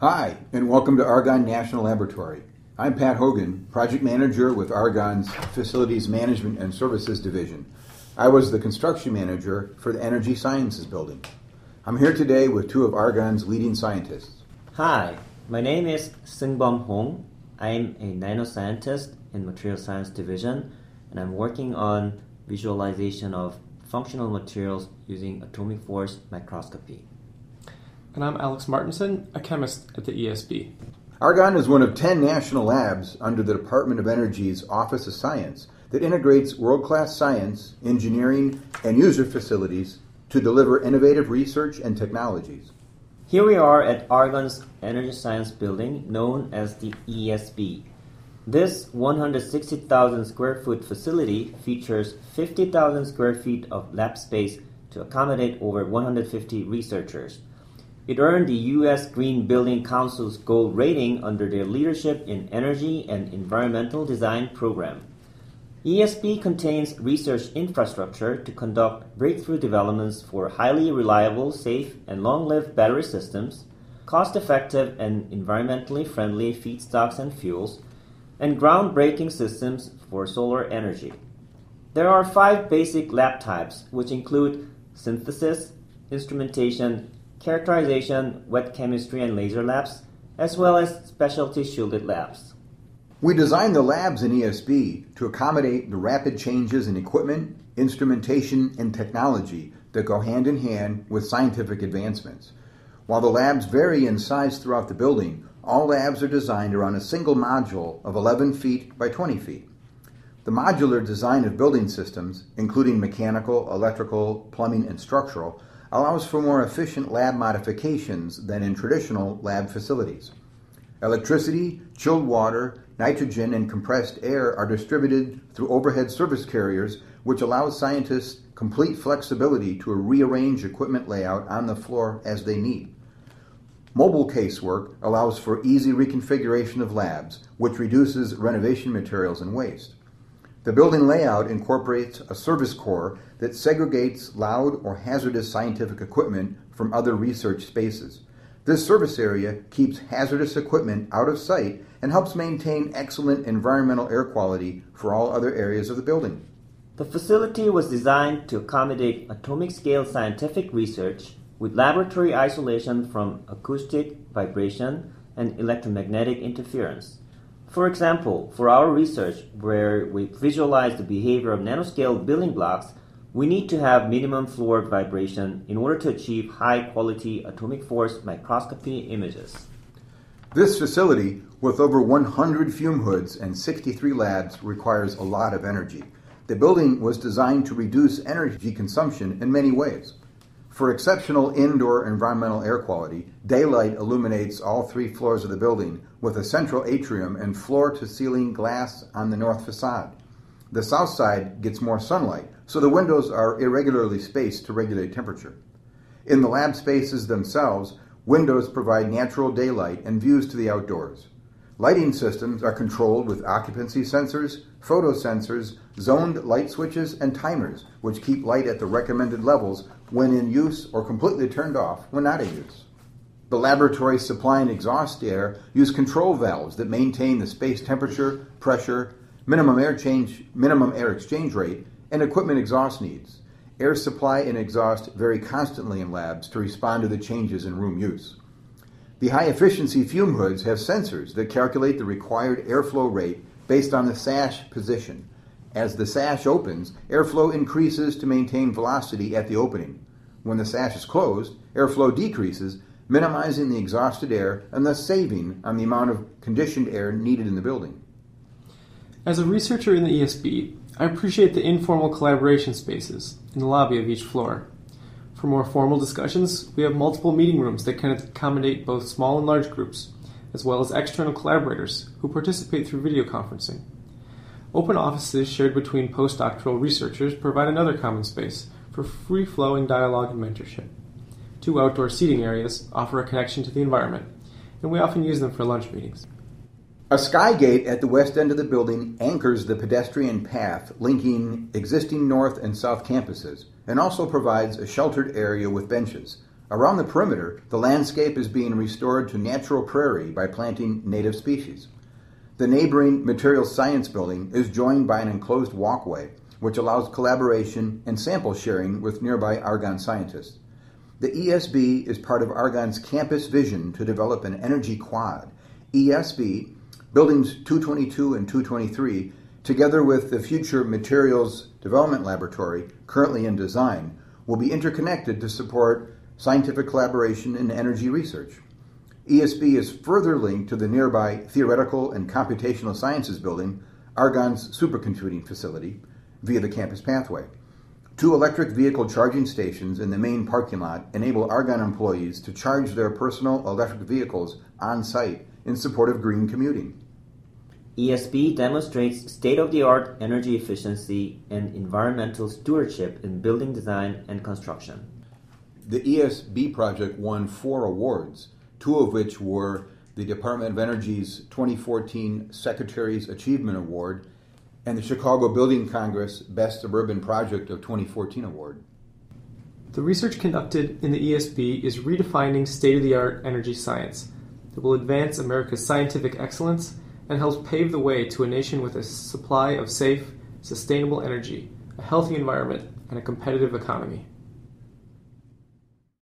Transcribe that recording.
Hi, and welcome to Argonne National Laboratory. I'm Pat Hogan, Project Manager with Argonne's Facilities Management and Services Division. I was the construction manager for the Energy Sciences Building. I'm here today with two of Argonne's leading scientists. Hi, my name is Seungbum Hong. I'm a nanoscientist in Material Science Division, and I'm working on visualization of functional materials using atomic force microscopy. And I'm Alex Martinson, a chemist at the ESB. Argonne is one of 10 national labs under the Department of Energy's Office of Science that integrates world class science, engineering, and user facilities to deliver innovative research and technologies. Here we are at Argonne's Energy Science Building, known as the ESB. This 160,000 square foot facility features 50,000 square feet of lab space to accommodate over 150 researchers. It earned the U.S. Green Building Council's gold rating under their Leadership in Energy and Environmental Design program. ESB contains research infrastructure to conduct breakthrough developments for highly reliable, safe, and long lived battery systems, cost effective and environmentally friendly feedstocks and fuels, and groundbreaking systems for solar energy. There are five basic lab types, which include synthesis, instrumentation, characterization, wet chemistry and laser labs, as well as specialty shielded labs. We designed the labs in ESB to accommodate the rapid changes in equipment, instrumentation, and technology that go hand in hand with scientific advancements. While the labs vary in size throughout the building, all labs are designed around a single module of 11 feet by 20 feet. The modular design of building systems, including mechanical, electrical, plumbing, and structural, allows for more efficient lab modifications than in traditional lab facilities. Electricity, chilled water, nitrogen, and compressed air are distributed through overhead service carriers, which allows scientists complete flexibility to rearrange equipment layout on the floor as they need. Mobile casework allows for easy reconfiguration of labs, which reduces renovation materials and waste. The building layout incorporates a service core that segregates loud or hazardous scientific equipment from other research spaces. This service area keeps hazardous equipment out of sight and helps maintain excellent environmental air quality for all other areas of the building. The facility was designed to accommodate atomic scale scientific research with laboratory isolation from acoustic, vibration, and electromagnetic interference. For example, for our research, where we visualize the behavior of nanoscale building blocks, we need to have minimum floor vibration in order to achieve high quality atomic force microscopy images. This facility, with over 100 fume hoods and 63 labs, requires a lot of energy. The building was designed to reduce energy consumption in many ways. For exceptional indoor environmental air quality, daylight illuminates all three floors of the building with a central atrium and floor to ceiling glass on the north facade. The south side gets more sunlight, so the windows are irregularly spaced to regulate temperature. In the lab spaces themselves, windows provide natural daylight and views to the outdoors. Lighting systems are controlled with occupancy sensors, photosensors, zoned light switches, and timers, which keep light at the recommended levels when in use or completely turned off when not in use. The laboratory supply and exhaust air use control valves that maintain the space temperature, pressure, minimum air change, minimum air exchange rate, and equipment exhaust needs. Air supply and exhaust vary constantly in labs to respond to the changes in room use. The high efficiency fume hoods have sensors that calculate the required airflow rate based on the sash position. As the sash opens, airflow increases to maintain velocity at the opening. When the sash is closed, airflow decreases, minimizing the exhausted air and thus saving on the amount of conditioned air needed in the building. As a researcher in the ESB, I appreciate the informal collaboration spaces in the lobby of each floor. For more formal discussions, we have multiple meeting rooms that can accommodate both small and large groups, as well as external collaborators who participate through video conferencing. Open offices shared between postdoctoral researchers provide another common space for free flowing dialogue and mentorship. Two outdoor seating areas offer a connection to the environment, and we often use them for lunch meetings. A sky gate at the west end of the building anchors the pedestrian path linking existing north and south campuses and also provides a sheltered area with benches. Around the perimeter, the landscape is being restored to natural prairie by planting native species. The neighboring Materials Science Building is joined by an enclosed walkway, which allows collaboration and sample sharing with nearby Argonne scientists. The ESB is part of Argonne's campus vision to develop an energy quad. ESB, buildings 222 and 223, together with the future Materials Development Laboratory, currently in design, will be interconnected to support scientific collaboration in energy research. ESB is further linked to the nearby Theoretical and Computational Sciences Building, Argonne's supercomputing facility, via the campus pathway. Two electric vehicle charging stations in the main parking lot enable Argonne employees to charge their personal electric vehicles on site in support of green commuting. ESB demonstrates state of the art energy efficiency and environmental stewardship in building design and construction. The ESB project won four awards, two of which were the Department of Energy's 2014 Secretary's Achievement Award and the Chicago Building Congress Best Suburban Project of 2014 award. The research conducted in the ESB is redefining state of the art energy science that will advance America's scientific excellence and helps pave the way to a nation with a supply of safe, sustainable energy, a healthy environment, and a competitive economy.